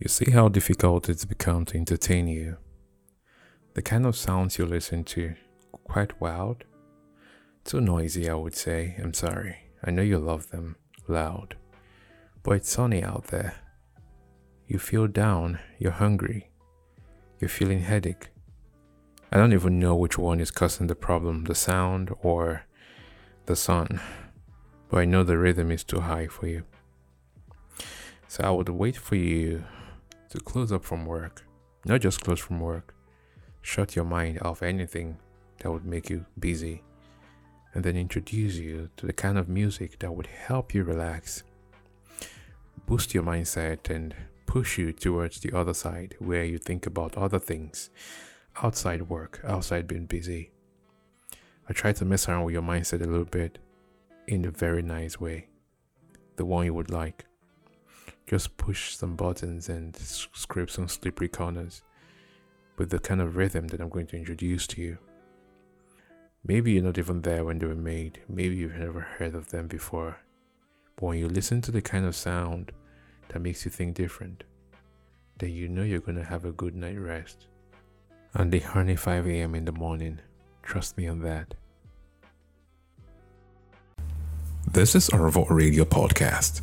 You see how difficult it's become to entertain you. The kind of sounds you listen to, quite wild? Too noisy, I would say. I'm sorry. I know you love them, loud. But it's sunny out there. You feel down, you're hungry, you're feeling headache. I don't even know which one is causing the problem, the sound or the sun. But I know the rhythm is too high for you. So I would wait for you to close up from work. Not just close from work. Shut your mind off anything that would make you busy. And then introduce you to the kind of music that would help you relax, boost your mindset, and push you towards the other side where you think about other things outside work, outside being busy. I try to mess around with your mindset a little bit in a very nice way, the one you would like. Just push some buttons and scrape some slippery corners with the kind of rhythm that I'm going to introduce to you. Maybe you're not even there when they were made, maybe you've never heard of them before. But when you listen to the kind of sound that makes you think different, then you know you're going to have a good night rest. And the honey 5 a.m. in the morning. Trust me on that. This is Arvo Radio Podcast.